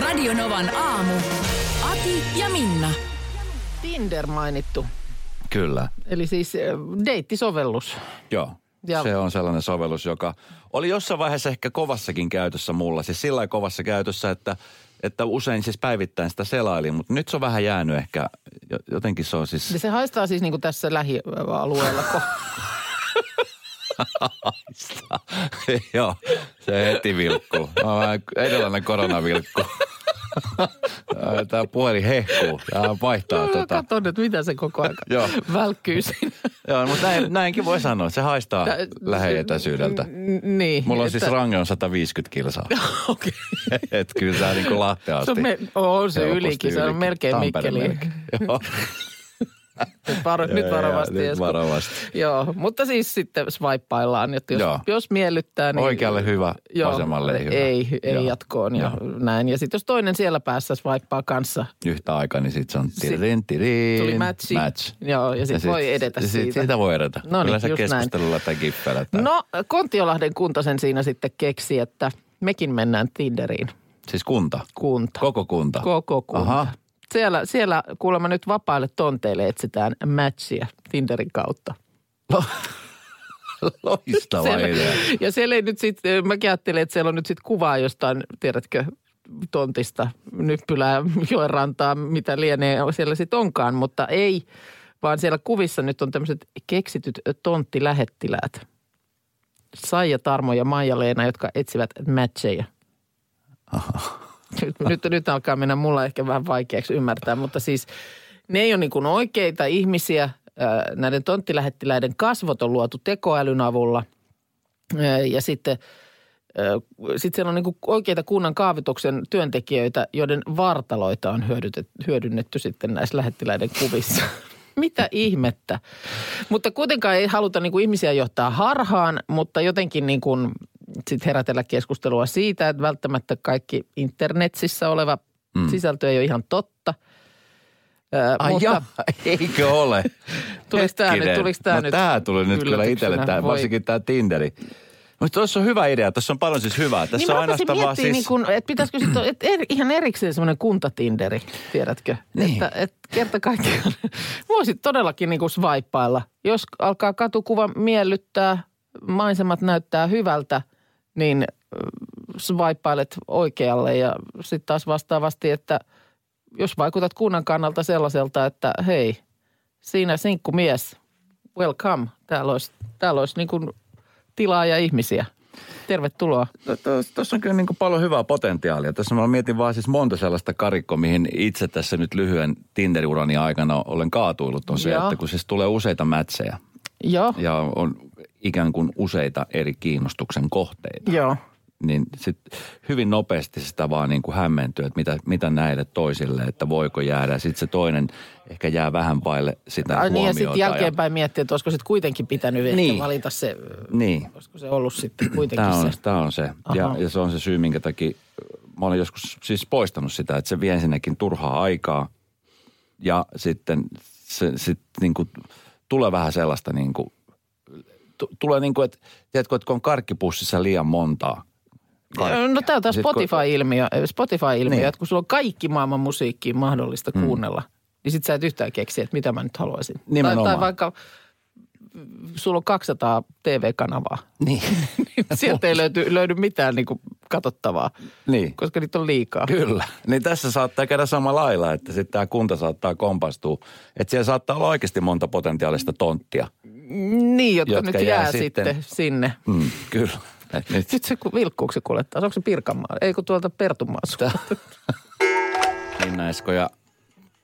Radionovan aamu. Ati ja Minna. Tinder mainittu. Kyllä, Eli siis äh, deittisovellus. joo. Ja- Se on sellainen sovellus, joka oli jossain vaiheessa ehkä kovassakin käytössä mulla. Siis sillä kovassa käytössä, että, että usein siis päivittäin sitä selailin, mutta nyt se on vähän jäänyt ehkä, jo- jotenkin se on siis... Ja se haistaa siis niin kuin tässä lähialueella. Joo, se heti vilkkuu. Vähän erilainen koronavilkku. Tämä puhelin hehkuu. Tämä vaihtaa Mä tota. Katson nyt, mitä se koko ajan Joo. välkkyy siinä. Joo, mutta näin, näinkin voi sanoa. että Se haistaa läheetäisyydeltä. N- Niin. Mulla on siis että- range on 150 kilsaa. Okei. Et kyllä sä niin kuin Lahteen Se asti. on, me, on se ylikin, se on melkein Mikkeliin. Joo. Nyt, varo, nyt Joo, varovasti. joo, Nyt varovasti. Joo, mutta siis sitten swipeaillaan, että jos, Joo. jos miellyttää, niin... Oikealle hyvä, vasemmalle ei hyvä. Ei, ei Joo. jatkoon ja Joo. näin. Ja sitten jos toinen siellä päässä swipea kanssa, Yhtä aikaa, niin sit se on tirin, tirin, tuli matchi. match. Joo, ja sitten voi edetä sit, siitä. Siitä voi edetä. No niin, just näin. keskustelulla tai kippellä. Tai... No, Kontiolahden kunta sen siinä sitten keksi, että mekin mennään Tinderiin. Siis kunta. Kunta. Koko kunta. Koko kunta. Aha. Siellä, siellä kuulemma nyt vapaille tonteille etsitään matchia Tinderin kautta. Loistava Siellä, idea. ja siellä ei nyt sitten, mäkin ajattelin, että siellä on nyt sitten kuvaa jostain, tiedätkö, tontista, nyppylää, joenrantaa, mitä lienee siellä sitten onkaan, mutta ei, vaan siellä kuvissa nyt on tämmöiset keksityt tonttilähettiläät. Saija Tarmo ja Maija-Leena, jotka etsivät matcheja. Nyt, nyt, nyt alkaa mennä mulla ehkä vähän vaikeaksi ymmärtää, mutta siis ne ei ole niin kuin oikeita ihmisiä. Näiden tonttilähettiläiden kasvot on luotu tekoälyn avulla. Ja sitten sitten siellä on niin oikeita kunnan kaavituksen työntekijöitä, joiden vartaloita on hyödynnetty sitten näissä lähettiläiden kuvissa. Mitä ihmettä. Mutta kuitenkaan ei haluta niin ihmisiä johtaa harhaan, mutta jotenkin niin kuin sit herätellä keskustelua siitä, että välttämättä kaikki internetissä oleva mm. sisältö ei ole ihan totta. Ää, Ai mutta ja, eikö ole? Tuliko tää nyt- tuliko tää no, nyt tää tuli nyt kyllä itselle, tää, Voi. varsinkin tämä Tinderi. Mutta tuossa on hyvä idea, tässä on paljon siis hyvää. Tässä niin on ainoastaan vaan siis... niin kun, että pitäisikö sitten, että eri, ihan erikseen semmoinen kuntatinderi, tiedätkö? Niin. Että, että kerta kaikkiaan voisit todellakin niin kuin swipeailla. Jos alkaa katukuva miellyttää, maisemat näyttää hyvältä, niin äh, swipeilet oikealle ja sitten taas vastaavasti, että jos vaikutat kunnan kannalta sellaiselta, että hei, siinä sinkkumies, welcome, täällä olisi, täällä olisi niin kuin tilaa ja ihmisiä. Tervetuloa. Tuossa on kyllä niin kuin paljon hyvää potentiaalia. Tässä mä mietin vaan siis monta sellaista karikkoa, mihin itse tässä nyt lyhyen Tinder-urani aikana olen kaatuillut, on se, Joo. että kun siis tulee useita mätsejä Joo, ja on ikään kuin useita eri kiinnostuksen kohteita, joo. niin sitten hyvin nopeasti sitä vaan niin kuin hämmentyy, että mitä, mitä näille toisille, että voiko jäädä. Ja sitten se toinen ehkä jää vähän vaille sitä Ai niin, ja huomiota. sitten jälkeenpäin miettiä, että olisiko sitten kuitenkin pitänyt ehkä Niin. valita se, Niin. olisiko se ollut sitten kuitenkin Tämä on se. tämä on se. Ja, ja se on se syy, minkä takia mä olen joskus siis poistanut sitä, että se vie ensinnäkin turhaa aikaa. Ja sitten se sit niin kuin, tulee vähän sellaista niin kuin, tu- tulee niin kuin, että tiedätkö, että kun on karkkipussissa liian montaa. karkkia. No tämä on taas Spotify-ilmiö, Spotify-ilmiö Niin. että kun sulla on kaikki maailman musiikkia mahdollista mm. kuunnella, niin sit sä et yhtään keksiä, että mitä mä nyt haluaisin. Tai, Nimenomaan. tai vaikka sulla on 200 TV-kanavaa, Niin. niin sieltä ei löydy, löydy mitään niin kuin katsottavaa, niin. koska niitä on liikaa. Kyllä. Niin tässä saattaa käydä samalla lailla, että sitten tämä kunta saattaa kompastua. Että siellä saattaa olla oikeasti monta potentiaalista tonttia. Niin, jotka, Jotka nyt jää jää, sitten- sitten sinne. Mm, kyllä. Nyt Sitten se ku- vilkkuuko se kuljettaa? Onko se Pirkanmaa? Ei kun tuolta Pertunmaa suuntaan. Minna Esko ja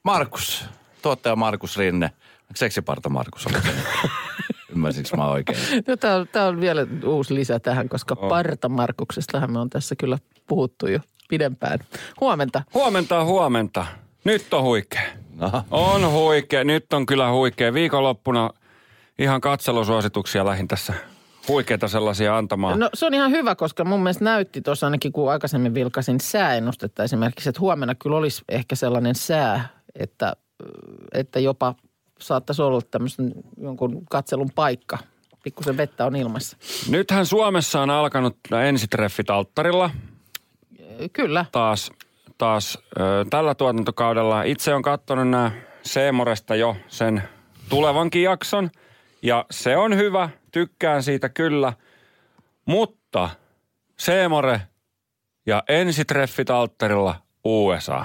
Markus, tuottaja Markus Rinne. Seksiparta Markus oli Ymmärsinkö mä oikein? No, tämä, on, tämä on vielä uusi lisä tähän, koska oh. Parta-Markuksestahan me on tässä kyllä puhuttu jo pidempään. Huomenta. Huomenta, huomenta. Nyt on huikea. No. On huikea. Nyt on kyllä huikea. Viikonloppuna ihan katselusuosituksia lähin tässä huikeita sellaisia antamaan. No se on ihan hyvä, koska mun mielestä näytti tuossa ainakin, kun aikaisemmin vilkasin sääennustetta esimerkiksi, että huomenna kyllä olisi ehkä sellainen sää, että, että jopa saattaisi olla tämmöisen jonkun katselun paikka. Pikkusen vettä on ilmassa. Nythän Suomessa on alkanut ensitreffit alttarilla Kyllä. taas, taas ö, tällä tuotantokaudella. Itse on katsonut nämä Seemoresta jo sen tulevankin jakson. Ja se on hyvä, tykkään siitä kyllä. Mutta Seemore ja ensitreffit alttarilla USA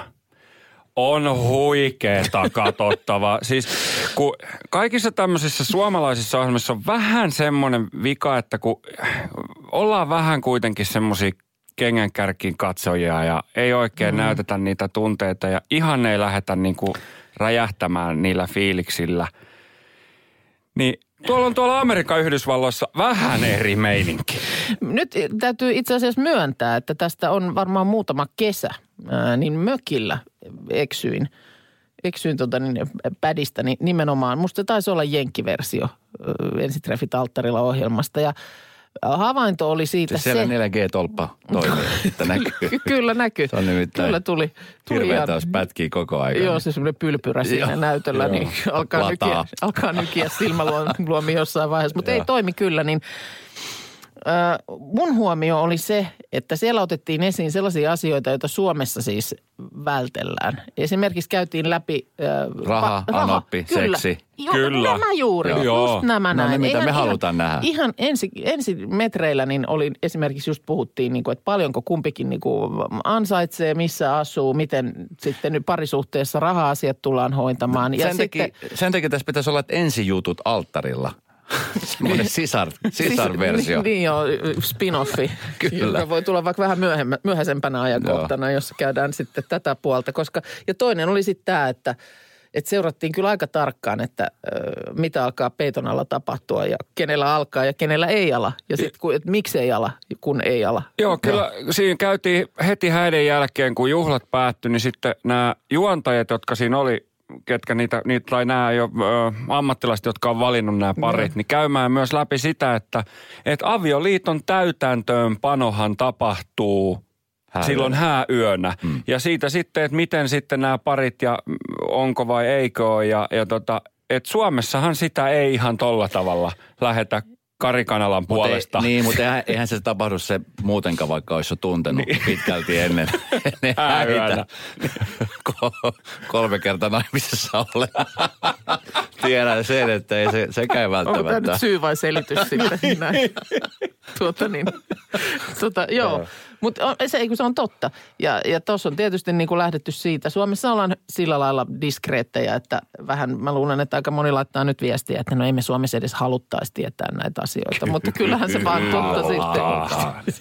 on huikeeta katsottava. Siis kun kaikissa tämmöisissä suomalaisissa ohjelmissa on vähän semmoinen vika, että kun ollaan vähän kuitenkin semmoisia kengänkärkin katsojia ja ei oikein mm. näytetä niitä tunteita ja ihan ei lähdetä niinku räjähtämään niillä fiiliksillä. Niin tuolla on tuolla Amerikan Yhdysvalloissa vähän eri meininki. Nyt täytyy itse asiassa myöntää, että tästä on varmaan muutama kesä, ää, niin mökillä eksyin. Eksyin tota niin, pädistä niin nimenomaan. Musta taisi olla jenkkiversio ensitreffit alttarilla ohjelmasta ja havainto oli siitä Siis siellä se... 4G-tolppa toimii, että näkyy. Kyllä näkyy. Se on nimittäin Kyllä tuli. tuli Hirveä taas pätkii koko ajan. Joo, se semmoinen pylpyrä siinä näytöllä, joo. niin alkaa Lataa. nykiä, alkaa nykiä silmäluomi jossain vaiheessa. Mutta ei toimi kyllä, niin mun huomio oli se, että siellä otettiin esiin sellaisia asioita, joita Suomessa siis vältellään. Esimerkiksi käytiin läpi... ö, Raha, pa- anoppi, kyllä. seksi. Joo, Kyllä. nämä juuri, Joo. Joo. just nämä No näin. mitä Eihän me ihan- halutaan nähdä. Ihan ensi, ensi metreillä niin oli esimerkiksi just puhuttiin, niin kuin, että paljonko kumpikin niin kuin ansaitsee, missä asuu, miten sitten nyt parisuhteessa raha-asiat tullaan hoitamaan. Ja sen, sitten, takia, sen takia tässä pitäisi olla, että ensijutut alttarilla. Semmoinen sisar, sisarversio. Niin, niin joo, spin-offi, Kyllä. joka voi tulla vaikka vähän myöhemmä, myöhäisempänä ajankohtana, jossa käydään sitten tätä puolta. Koska, ja toinen oli sitten tämä, että, että seurattiin kyllä aika tarkkaan, että ö, mitä alkaa peiton alla tapahtua ja kenellä alkaa ja kenellä ei ala. Ja sitten, että miksi ei ala, kun ei ala. Joo, kyllä siinä käytiin heti häiden jälkeen, kun juhlat päättyi, niin sitten nämä juontajat, jotka siinä oli, ketkä niitä, niitä tai nämä jo ö, ammattilaiset, jotka on valinnut nämä parit, niin käymään myös läpi sitä, että, että avioliiton täytäntöönpanohan tapahtuu Hääyönä. silloin hääyönä. Mm. Ja siitä sitten, että miten sitten nämä parit ja onko vai eikö ole. Ja, ja tota, että Suomessahan sitä ei ihan tolla tavalla lähetä Karikanalan Mut puolesta. Ei, niin, mutta eihän, eihän se tapahdu se muutenkaan, vaikka olisi jo tuntenut niin. pitkälti ennen, ennen häitä. Ko- kolme kertaa naimisissa olen. Tiedän sen, että ei se, sekään Onko tämä välttämättä. nyt syy vai selitys sitten? Näin. Tuota niin. Tuota, joo, mutta se, kun se on totta. Ja, ja tuossa on tietysti niin kuin lähdetty siitä. Suomessa ollaan sillä lailla diskreettejä, että vähän mä luulen, että aika moni laittaa nyt viestiä, että no ei me Suomessa edes haluttaisi tietää näitä asioita. Mutta kyllähän se vaan totta sitten.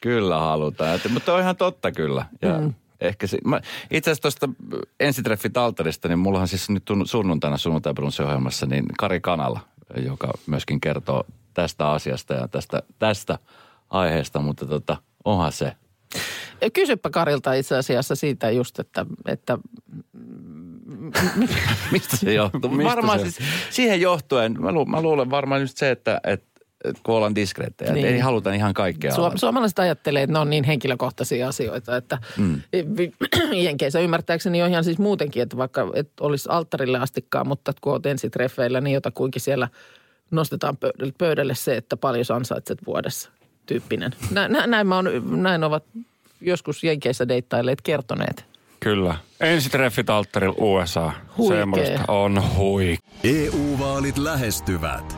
Kyllä halutaan. Mutta on ihan totta kyllä. Ja mm. Ehkä se, mä, itse asiassa tuosta ensitreffit alttarista, niin mullahan siis nyt sunnuntaina sunnuntai-ohjelmassa niin Kari Kanala, joka myöskin kertoo tästä asiasta ja tästä, tästä aiheesta, mutta tota, onhan se. Kysypä Karilta itse asiassa siitä just, että, että Mistä se johtuu? Mistä varmaan se- siis siihen johtuen, mä, lu, mä luulen varmaan just se, että, että kun ollaan diskreettejä, niin. Ei haluta ihan kaikkea Su- avata. suomalaiset ajattelee, että ne on niin henkilökohtaisia asioita, että mm. Jenkeissä ymmärtääkseni on ihan siis muutenkin, että vaikka et olisi alttarille astikkaan, mutta kun olet ensitreffeillä, niin jotakuinkin siellä nostetaan pöydälle, pöydälle se, että paljon ansaitset vuodessa tyyppinen. Nä, nä, näin, mä oon, näin ovat joskus Jenkeissä deittailleet kertoneet. Kyllä. Ensitreffit alttarilla USA. Huikee. Semmoista on hui. EU-vaalit lähestyvät.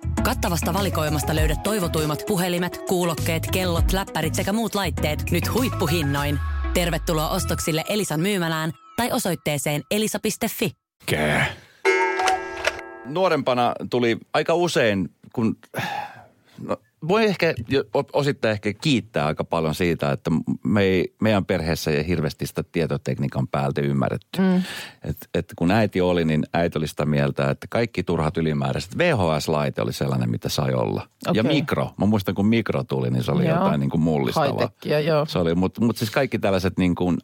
Kattavasta valikoimasta löydät toivotuimmat puhelimet, kuulokkeet, kellot, läppärit sekä muut laitteet nyt huippuhinnoin. Tervetuloa ostoksille Elisan myymälään tai osoitteeseen elisa.fi. Kää. Nuorempana tuli aika usein, kun no, voi ehkä osittain ehkä kiittää aika paljon siitä, että me ei, meidän perheessä ei hirveästi sitä tietotekniikan päältä ymmärretty. Mm. Et, et kun äiti oli, niin äiti oli sitä mieltä, että kaikki turhat ylimääräiset. VHS-laite oli sellainen, mitä sai olla. Ja Okei. mikro. Mä muistan, kun mikro tuli, niin se oli Joo. jotain niin kuin mullistavaa. Joo. Se oli, mutta mut siis kaikki tällaiset niin kuin,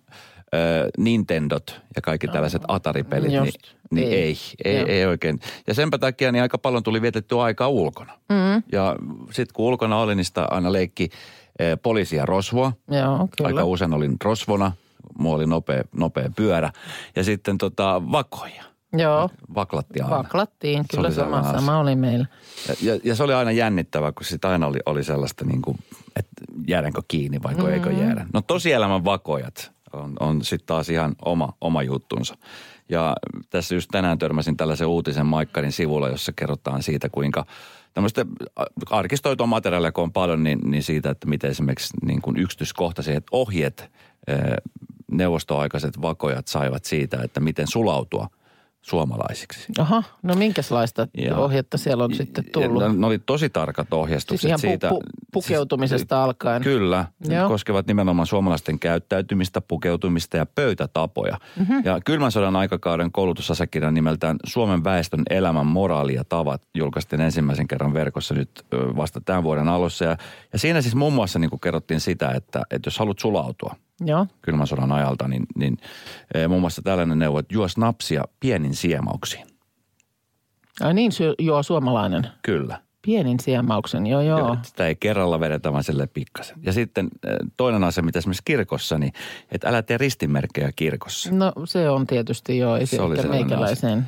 äh, Nintendot ja kaikki tällaiset Atari-pelit, niin, Just. niin Ei. ei, ei, Joo. ei oikein. Ja senpä takia niin aika paljon tuli vietettyä aikaa ulkona. Mm. Ja sitten kun ulkona oli, niin sitä aina leikki eh, poliisia rosvoa. Joo, kyllä. Aika usein olin rosvona. Mulla oli nopea, nopea pyörä. Ja sitten tota, vakoja. Joo, Vaklattiin aina. vaklattiin. Se Kyllä oli sama, sama oli meillä. Ja, ja, ja se oli aina jännittävää, kun sitten aina oli, oli sellaista niin kuin, että jäädänkö kiinni vai mm-hmm. eikö jäädä. No tosielämän vakojat on, on sitten taas ihan oma, oma juttunsa. Ja tässä just tänään törmäsin tällaisen uutisen Maikkarin sivulla, jossa kerrotaan siitä, kuinka tämmöistä arkistoitua materiaalia, kun on paljon, niin, niin siitä, että miten esimerkiksi niin kuin yksityiskohtaiset ohjeet, eh, neuvostoaikaiset vakojat saivat siitä, että miten sulautua suomalaisiksi. Aha, no minkälaista Ja- ohjetta siellä on sitten tullut? Ja Ne, oli tosi tarkat ohjeistukset Siis ihan pu- siitä. pu- pukeutumisesta alkaen. Kyllä. Ne Joo. koskevat nimenomaan suomalaisten käyttäytymistä, pukeutumista ja pöytätapoja. Mhm. Mm-hmm. Ja kylmän sodan aikakauden koulutusasiakirjan nimeltään Suomen väestön elämän moraali ja tavat julkaistiin ensimmäisen kerran verkossa nyt vasta tämän vuoden alussa. Ja, ja siinä siis muun muassa niin kuin kerrottiin sitä, että, että jos haluat sulautua – Joo, kylmän sodan ajalta, niin, niin eh, muun muassa tällainen neuvo, että juo snapsia pienin siemauksiin. ai niin, syö, joo, suomalainen. Kyllä. Pienin siemauksen, joo joo. Joo. Sitä ei kerralla vedetä, vaan sille pikkasen. Ja sitten eh, toinen asia, mitä esimerkiksi kirkossa, niin että älä tee ristimerkkejä kirkossa. No se on tietysti joo, ei se, Se oli meikäläiseen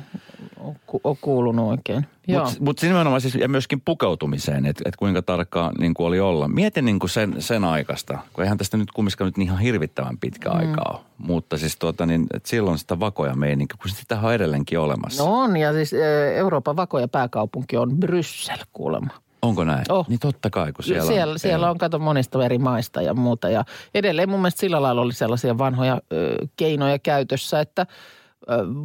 ole ku- ole kuulunut oikein. Mutta mut nimenomaan siis, ja myöskin pukeutumiseen, että et kuinka tarkkaa niin kuin oli olla. Mietin niin kuin sen, sen aikaista, kun eihän tästä nyt kumminkaan nyt ihan hirvittävän pitkä mm. aikaa ole. Mutta siis tuota niin, että silloin sitä vakoja meininki, kun sitä on edelleenkin olemassa. No on, ja siis eh, Euroopan vakoja pääkaupunki on Bryssel kuulemma. Onko näin? Oh. Niin totta kai, kun siellä, Siellä, siellä on, kato monista eri maista ja muuta. Ja edelleen mun mielestä sillä lailla oli sellaisia vanhoja ö, keinoja käytössä, että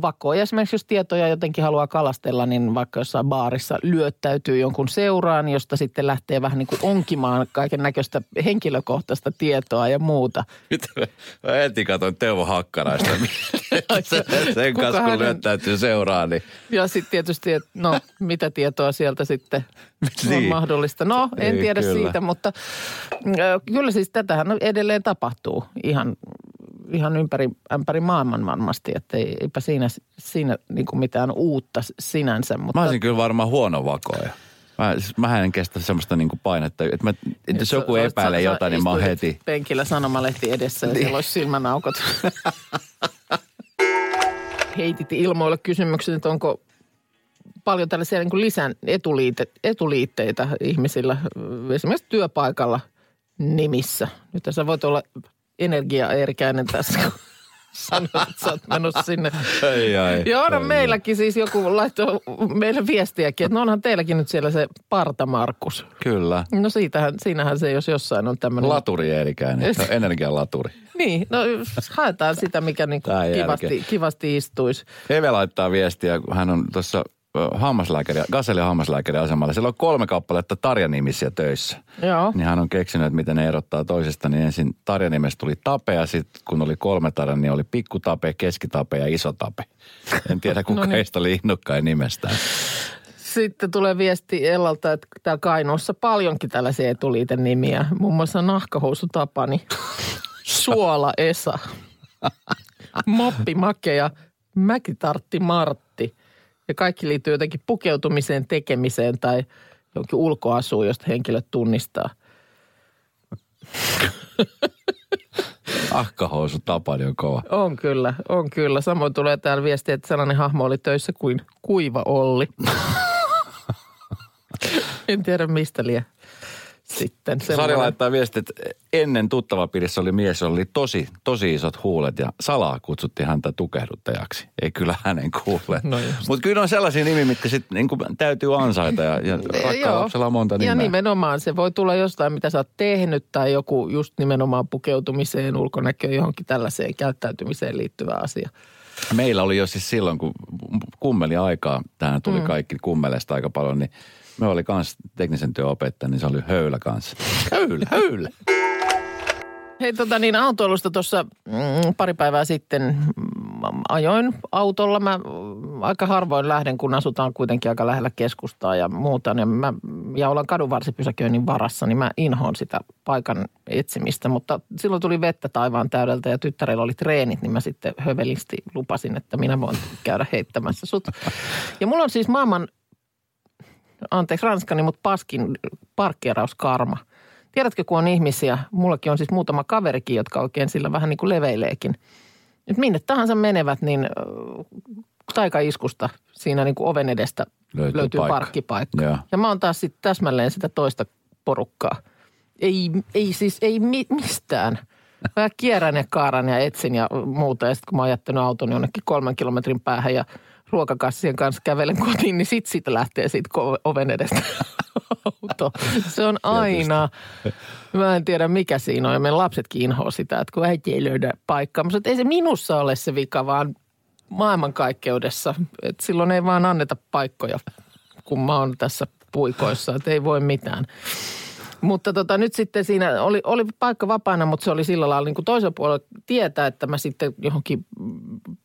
vakoja esimerkiksi jos tietoja jotenkin haluaa kalastella, niin vaikka jossain baarissa lyöttäytyy jonkun seuraan, josta sitten lähtee vähän niin kuin onkimaan kaiken näköistä henkilökohtaista tietoa ja muuta. Nyt mä heti katsoin Teuvo Hakkaraista. sen, Kuka kanssa, kun hänen- lyöttäytyy seuraa, niin Ja sitten tietysti, että no mitä tietoa sieltä sitten on Niin. mahdollista. No en Ei, tiedä kyllä. siitä, mutta ö, kyllä siis tätähän edelleen tapahtuu ihan, ihan ympäri, ympäri maailman varmasti. Että ei, eipä siinä, siinä niin kuin mitään uutta sinänsä. Mutta mä olisin kyllä varmaan huono vakoja. Mä, siis mähän en kestä semmoista niinku painetta, että mä, että jos joku Sä- sä- epäilee sä jotain, niin mä oon heti. Penkillä sanomalehti edessä ja Niin. siellä olisi silmänaukot. Heitit ilmoille kysymyksen, että onko paljon tällaisia niin kuin lisän etuliite, etuliitteitä ihmisillä esimerkiksi työpaikalla nimissä. Nyt sä voit olla energiaerikäinen tässä, kun sanoit, että sä oot menossa sinne. Ai, ai, Joo, no ai, meilläkin siis joku laittoi meille viestiäkin, että no onhan teilläkin nyt siellä se parta Markus. Kyllä. No siitähän, siinähän se jos jossain on tämmöinen. Laturi Eerikäinen, energialaturi. Niin, no haetaan sitä, mikä ei kivasti, kivasti istuisi. Eve laittaa viestiä, kun hän on tuossa hammaslääkäri, Gaselin hammaslääkäri asemalla. Siellä on kolme kappaletta Tarja-nimisiä töissä. Joo. Niin hän on keksinyt, että miten ne erottaa toisesta. Niin ensin Tarja-nimestä tuli tape ja sitten kun oli kolme Tarja, niin oli pikkutape, keskitape ja iso tape. En tiedä, kuka No niin. heistä oli innokkain nimestään. Sitten tulee viesti Ellalta, että täällä Kainuussa paljonkin tällaisia etuliiten nimiä. Muun muassa nahkahousu Tapani, Suola Esa, Moppi Make ja Mäkitartti Martti. Ja kaikki liittyy jotenkin pukeutumiseen, tekemiseen tai jonkin ulkoasuun, josta henkilöt tunnistaa. Akkahousu tapani on kova. On kyllä, on kyllä. Samoin tulee täällä viesti, että sellainen hahmo oli töissä kuin kuiva Olli. en tiedä mistä lie sitten. Sari semmoinen. laittaa viesti, että ennen tuttavapiirissä oli mies, jolla oli tosi, tosi isot huulet ja salaa kutsuttiin häntä tukehduttajaksi. Ei kyllä hänen kuule. No. Mutta kyllä on sellaisia nimiä, mitkä sitten niinku täytyy ansaita ja, ja rakkaalla Joo. lapsella on monta Ja nimeä. nimenomaan se voi tulla jostain, mitä sä oot tehnyt tai joku just nimenomaan pukeutumiseen, ulkonäköön, johonkin tällaiseen käyttäytymiseen liittyvä asia. Meillä oli jo siis silloin, kun kummeli aikaa, tähän tuli mm. kaikki kummeleista aika paljon, niin me oli kans teknisen työn opettaja, niin se oli höylä kanssa. Höylä, höylä. Hei tota niin, autoilusta tuossa mm, pari päivää sitten mm, ajoin autolla. Mä mm, aika harvoin lähden, kun asutaan kuitenkin aika lähellä keskustaa ja muuta. Ja, mä, ja ollaan kadunvarsipysäköinnin varassa, niin mä inhoon sitä paikan etsimistä. Mutta silloin tuli vettä taivaan täydeltä ja tyttärellä oli treenit, niin mä sitten hövelisti lupasin, että minä voin käydä heittämässä sut. Ja mulla on siis maailman, anteeksi ranskani, mutta paskin parkkeerauskarma. Tiedätkö, kun on ihmisiä, mullakin on siis muutama kaverikin, jotka oikein sillä vähän niin kuin leveileekin. Nyt minne tahansa menevät, niin taikaiskusta siinä niin kuin oven edestä Löytyy löytyy, paikka. parkkipaikka. Joo. Ja mä oon taas sitten täsmälleen sitä toista porukkaa. Ei, ei siis, ei mi, mistään. Mä kierrän ja kaaran ja etsin ja muuta. Ja sitten kun mä oon jättänyt auton jonnekin kolmen kilometrin päähän ja ruokakassien kanssa kävelen kotiin, niin sit siitä lähtee siitä ko- oven edestä auto. Se on aina. Mä en tiedä mikä siinä on ja meidän lapsetkin inhoa sitä, että kun äiti ei löydä paikkaa. Mutta ei se minussa ole se vika, vaan maailmankaikkeudessa. Et silloin ei vaan anneta paikkoja, kun mä oon tässä puikoissa, että ei voi mitään. Mutta tota, nyt sitten siinä oli, oli paikka vapaana, mutta se oli sillä lailla niin kuin toisella puolella tietää, että mä sitten johonkin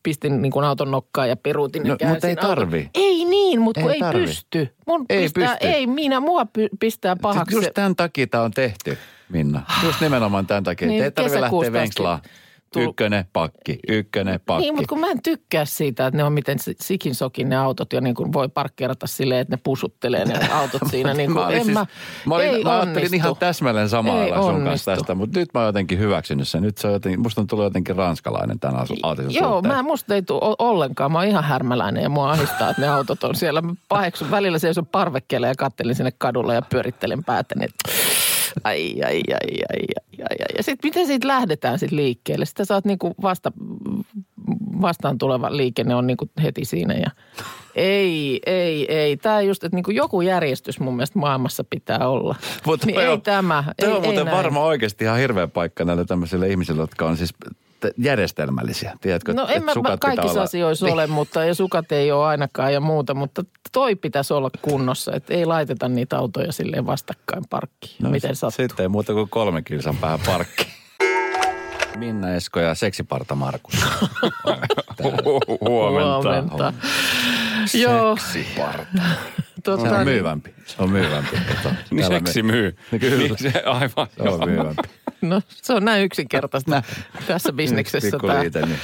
pistin niin kuin auton nokkaan ja peruutin. No, mutta ei auton. tarvi. Ei niin, mutta kun Ei ei, tarvi. pysty. Mun Ei pistää, pysty. Ei, minä, mua pistää pahaksi. Just tämän takia tämä on tehty, Minna. Just nimenomaan tämän takia. Niin, ei tarvitse lähteä venkslaan. Asti tull- Ykkönen pakki, ykkönen pakki. Niin, mutta kun mä en tykkää siitä, että ne on miten si- sikin sokin ne autot ja niin kuin voi parkkeerata silleen, että ne pusuttelee ne autot siinä. Niin kuin, en siis- mä, mä, olin, ei mä ajattelin ihan täsmälleen lailla sun onnistu. kanssa tästä, mutta nyt mä oon jotenkin hyväksynyt sen. Nyt se on jotenkin, musta on tullut jotenkin ranskalainen tämän autisen Joo, suhteen. mä musta ei tule ollenkaan. Mä oon ihan härmäläinen ja mua ahdistaa, että ne autot on siellä. Mä paheksun välillä seison parvekkeella ja kattelin sinne kadulla ja pyörittelen päätäni. että Ai, ai, ai, ai, ai, ai. Ja sitten miten siitä lähdetään sitten liikkeelle? Sitä saat niinku vasta, vastaan tuleva liikenne on niinku heti siinä ja ei, ei, ei. Tämä just, että niinku joku järjestys mun mielestä maailmassa pitää olla. Mutta niin ei on- tämä, Toi ei, on muuten ei varmaan oikeasti ihan hirveä paikka näille tämmöisille ihmisille, jotka on siis järjestelmällisiä. Tiedätkö, No en mä kaikissa olla- asioissa Niin. ole, mutta ja sukat ei ole ainakaan ja muuta, mutta toi pitäisi olla kunnossa, että ei laiteta niitä autoja silleen vastakkain parkkiin. No, Miten sattuu? Sitten ei muuta kuin kolme kilsan päähän parkki. Minna Esko ja seksiparta Markus. Hu- Huomenta. Huomenta. Joo, Seksiparta. tota, Se on niin, myyvämpi. Se on myyvämpi. Tota, Niin seksi myy. Kyllä. Niin se, aivan. Se on myyvämpi. No se on näin yksinkertaista tässä bisneksessä. Tää. liite, niin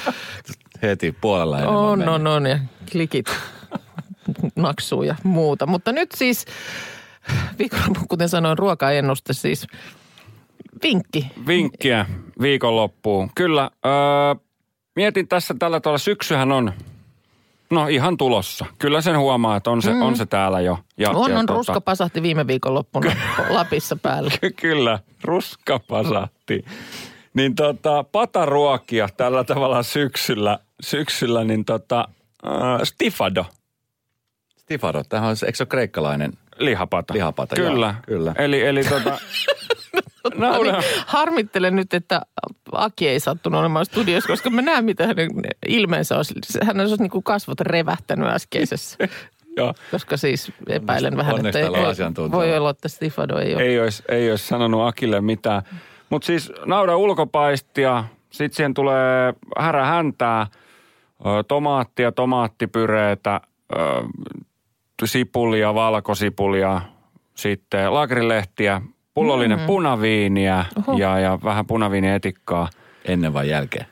heti puolella enemmän On, meni. on, on ja klikit naksuu ja muuta. Mutta nyt siis, viikonloppu, kuten sanoin, ruokaennuste siis vinkki. Vinkkiä viikonloppuun. Kyllä, öö, mietin tässä tällä tavalla, syksyhän on no ihan tulossa. Kyllä sen huomaa, että on se, mm. on se täällä jo. Ja, On, ja on, tota- ruska pasahti viime viikonloppuna Lapissa päällä. Ky- Kyllä, ruska pasahti. Niin tota, pataruokia tällä tavalla syksyllä, syksyllä niin tota, äh, stifado, Stifado, tämähän on, eikö se ole kreikkalainen? lihapata. Lihapata, Kyllä. joo, kyllä. Eli, eli tota, No niin, naura, harmittelen nyt, että Aki ei sattunut olemaan studiossa, koska mä näen, mitä hänen ilmeensä olisi. Hän olisi niin kuin kasvot revähtänyt äskeisessä, joo, koska siis epäilen vähän, onneksi että ei, voi olla, että Stifado ei ole. ei olisi, ei olisi sanonut Akille mitään. Mutta siis naura ulkopaistia, sitten siihen tulee härähäntää, ö, tomaattia, tomaattipyreetä, ö, sipulia, valkosipulia, sitten lagrilehtiä, pullollinen punaviiniä ja, ja vähän punaviinietikkaa. Ennen vai jälkeen?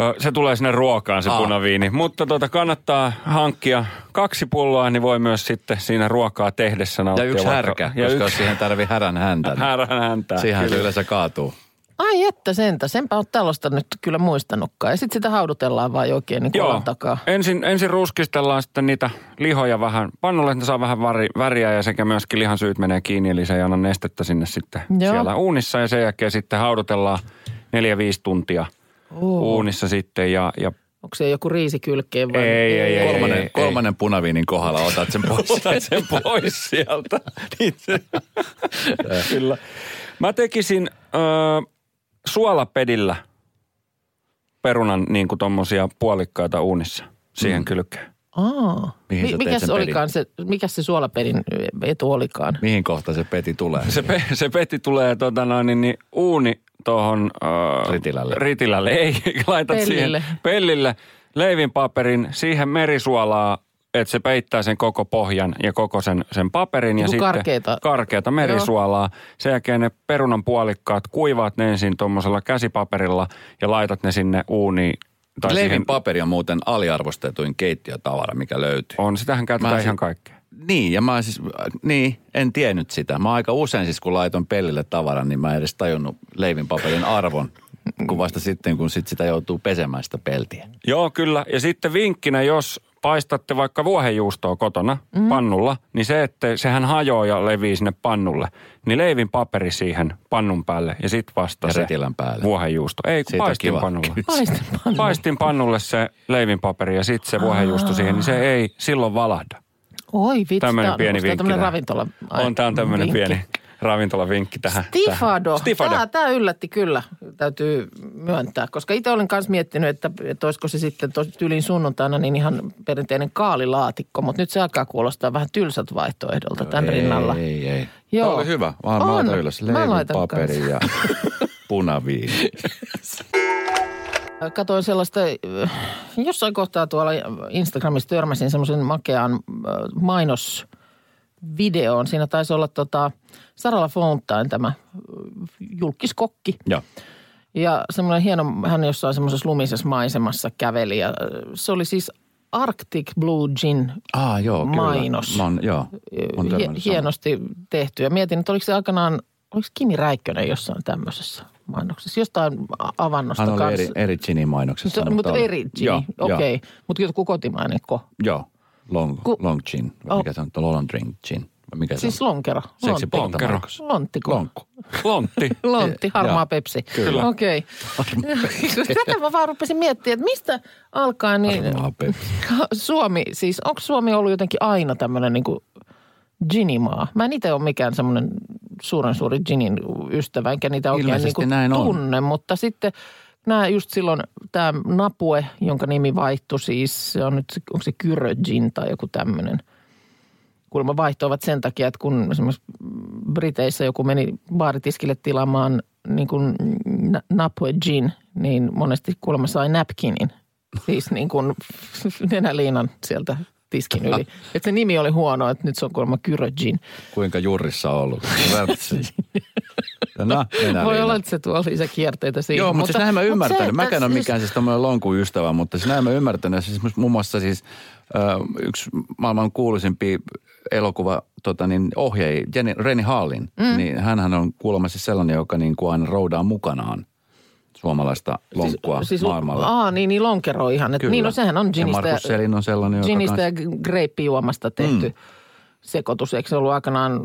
Ö, Se tulee sinne ruokaan se Aa. punaviini, mutta tuota, kannattaa hankkia kaksi pulloa, niin voi myös sitten siinä ruokaa tehdessä Ja nauttia. yksi vaikka- härkä, ja koska yksi siihen tarvii härän häntä. niin härän häntä. Siihen yleensä kaatuu. Ai että sentä, senpä on tällaista nyt kyllä muistanutkaan. Ja sitten sitä haudutellaan vaan oikein niin Joo. kolan takaa. Ensin, ensin ruskistellaan sitten niitä lihoja vähän pannulle, että ne saa vähän väri, väriä ja sekä myöskin lihan syyt menee kiinni, eli se ei anna nestettä sinne sitten Joo. siellä uunissa. Ja sen jälkeen sitten haudutellaan neljä, viisi tuntia Oo. uunissa sitten ja, ja Onko se joku riisi kylkeen vai? Ei, ei, ei. Kolmannen, kolmannen punaviinin kohdalla otat sen pois. otat sen pois sieltä. Niin se- Kyllä. Mä tekisin ö, suolapedillä perunan niin kuin tommosia puolikkaita uunissa siihen mm. kylkeen. Aa. Mihin sä teet mikäs olikaan se, mikä se suolapedin etu olikaan? Mihin kohta se peti tulee? Se, pe, se peti tulee tota noin, niin, niin uuni tuohon... Ö, Ritilälle. Ritilälle, ei. Laitat Pellille. siihen pellille leivinpaperin, siihen merisuolaa, että se peittää sen koko pohjan ja koko sen, sen paperin. ja Niinku sitten karkeata. Karkeata merisuolaa. Sen jälkeen ne perunan puolikkaat kuivaat ne ensin tuommoisella käsipaperilla ja laitat ne sinne uuniin. Tai Leivin siihen, paperi on muuten aliarvostetuin keittiötavara, mikä löytyy. on, sitähän käytetään Mä ihan siis- kaikkea. Niin, ja mä siis, niin, en tiennyt sitä. Mä aika usein siis, kun laitoin pellille tavaran, niin mä en edes tajunnut leivinpaperin arvon, kun vasta sitten, kun sit sitä joutuu pesemään sitä peltiä. Joo, kyllä. Ja sitten vinkkinä, jos paistatte vaikka vuohenjuustoa kotona mm. pannulla, niin se, että sehän hajoaa ja levii sinne pannulle, niin leivin paperi siihen pannun päälle ja sitten vasta Ja se retilän päälle. vuohenjuusto. Ei, kun Siitä paistin kiva. pannulla. Paistin pannu. Paistin pannulle se leivin paperi ja sitten se vuohenjuusto siihen, niin se ei silloin valahda. Oi vitsi, Tämmöinen pieni vinkki. Tämmöinen ravintola. On, tämä on tämmöinen pieni ravintolavinkki tähän. Stifado. tähän. Stifado. Tämä, tämä yllätti kyllä, täytyy myöntää. Koska itse olin myös miettinyt, että, että olisiko se sitten tos, tyylin sunnuntaina niin ihan perinteinen kaalilaatikko. Mutta nyt se alkaa kuulostaa vähän tylsät vaihtoehdolta tämän ei, rinnalla. Ei, ei. Joo. Tämä oli hyvä. Vaan mä On. laitan ylös paperi ja punaviini. Katoin sellaista, äh, jossain kohtaa tuolla Instagramissa törmäsin semmoisen makean äh, mainosvideoon. Siinä taisi olla tota Sarala Fountain tämä julkiskokki. Joo. Ja semmoinen hieno, hän jossain semmoisessa lumisessa maisemassa käveli. Ja se oli siis Arctic Blue Gin Ah, joo, kyllä. Mainos. Mä oon, joo, on Hie- hienosti tehty. Ja mietin, että oliko se aikanaan, oliko Kimi Räikkönen jossain tämmöisessä mainoksessa, jostain avannosta Hän oli kanssa. eri, eri ginin mainoksessa. Se, mutta oli- eri okei. Okay. Mutta joku kotimainen ko. Joo. Long, Ku- long gin. Vai Oh. Mikä se on? Long drink gin. Vai Mikä se Siis on? lonkero. Seksi Lontti. lonkero. Lonttiko? Lonkku. Lontti. Lontti, harmaa pepsi. kyllä. Okei. Okay. Tätä mä vaan rupesin miettimään, että mistä alkaa niin Harmaa pepsi. Suomi, siis onko Suomi ollut jotenkin aina tämmöinen niin ginimaa? Mä en itse ole mikään semmoinen suuren suuri ginin ystävä, enkä niitä oikein niin Ilmeisesti näin on. tunne, mutta sitten nämä just silloin tämä Napue, jonka nimi vaihtui siis, se on nyt, onko se Kyrö Gin tai joku tämmöinen. Kuulemma vaihtoivat sen takia, että kun esimerkiksi Briteissä joku meni baaritiskille tilaamaan niin kuin na- Napue Gin, niin monesti kuulemma sai napkinin. Siis niin kuin nenäliinan sieltä tiskin yli. Että se nimi oli huono, että nyt se on kuulemma Kyrö Gin. Kuinka jurrissa on ollut? No, mennään Voi olla, että se tuo lisäkierteitä siihen. Joo, mutta, siis näin mä mutta ymmärtänyt. se, Mäkään siis- mikään siis tämmöinen lonkun ystävä, mutta siis näin mä ymmärtänyt. Siis muun muassa siis äh, yksi maailman kuuluisimpia elokuva tota niin, ohjaaja, Jenny, Reni Hallin, mm. niin hänhän on kuulemma siis sellainen, joka niin kuin aina roudaa mukanaan suomalaista lonkkua siis, maailmalla. Aa, niin, niin lonkero ihan. Et, Kyllä. niin, no sehän on Ja ginistä, Markus Selin on sellainen, joka ginistä kans- ja greippijuomasta tehty mm. sekoitus. Eikö se ollut aikanaan,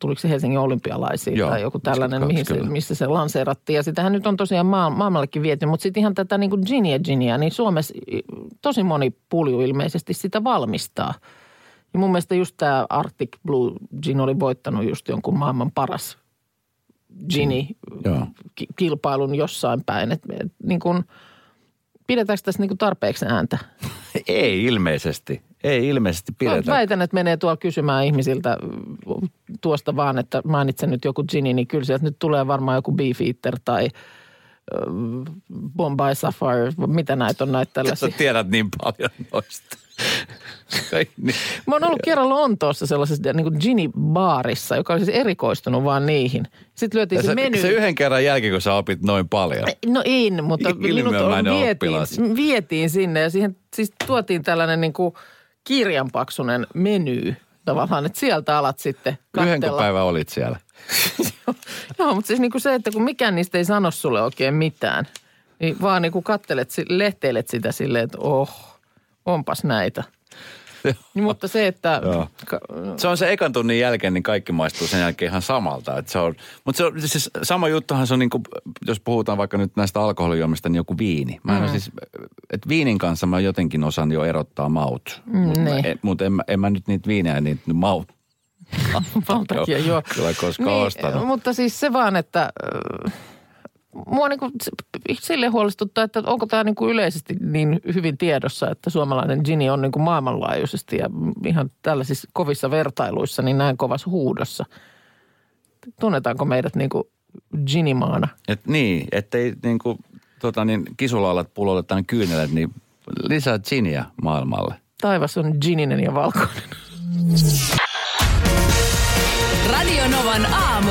tuliko se Helsingin olympialaisiin Joo, tai joku tällainen, 52, mihin se, missä se lanseerattiin. Ja sitähän nyt on tosiaan maa, maailmallekin viety, mutta sitten ihan tätä niin kuin ginia ginia, niin Suomessa tosi moni pulju ilmeisesti sitä valmistaa. Ja mun mielestä just tämä Arctic Blue Gin oli voittanut just jonkun maailman paras gini Joo. ki- kilpailun jossain päin. Et, et, niin kun, pidetäänkö tässä niin kun tarpeeksi ääntä? Ei ilmeisesti. Ei ilmeisesti Mä pidetä. väitän, että menee tuolla kysymään ihmisiltä tuosta vaan, että mainitsen nyt joku gini, niin kyllä sieltä nyt tulee varmaan joku Beef Eater tai Bombay Sapphire, mitä näitä on näitä Sä tällaisia. tiedät niin paljon noista. Niin. Mä oon ollut kerran Lontoossa sellaisessa niin kuin gini-baarissa, joka oli siis erikoistunut vaan niihin. Sitten lyötiin Ja se, se, meny. se yhden kerran jälkeen, kun sä opit noin paljon. No en, mutta minut vietiin, vietiin sinne ja siihen siis tuotiin tällainen niin kuin kirjanpaksunen meny tavallaan, että sieltä alat sitten katsella. päivä olit siellä? Joo, mutta siis niin kuin se, että kun mikään niistä ei sano sulle oikein mitään, niin vaan niin kuin kattelet, lehteilet sitä silleen, että oh, onpas näitä. Niin, mutta se, että... Ka- Se on se ekan tunnin jälkeen, niin kaikki maistuu sen jälkeen ihan samalta. Että se on, mutta se on, siis sama juttuhan se on, niin kuin, jos puhutaan vaikka nyt näistä alkoholijuomista, niin joku viini. Mä en mm. siis, että viinin kanssa mä jotenkin osaan jo erottaa maut. Mm, Mutta niin. mut en, mä- en mä nyt niitä viinejä, niitä maut. valtakia, joo. Kyllä koskaan niin, ostanut. Mutta siis se vaan, että mua niin kuin sille huolestuttaa, että onko tämä niin kuin yleisesti niin hyvin tiedossa, että suomalainen gini on niin kuin maailmanlaajuisesti ja ihan tällaisissa kovissa vertailuissa niin näin kovassa huudossa. Tunnetaanko meidät niin kuin ginimaana? Et niin, ettei niin kuin, tota niin, kisulaulat pullotetaan kyynelet, niin lisää giniä maailmalle. Taivas on gininen ja valkoinen. Radio Novan aamu.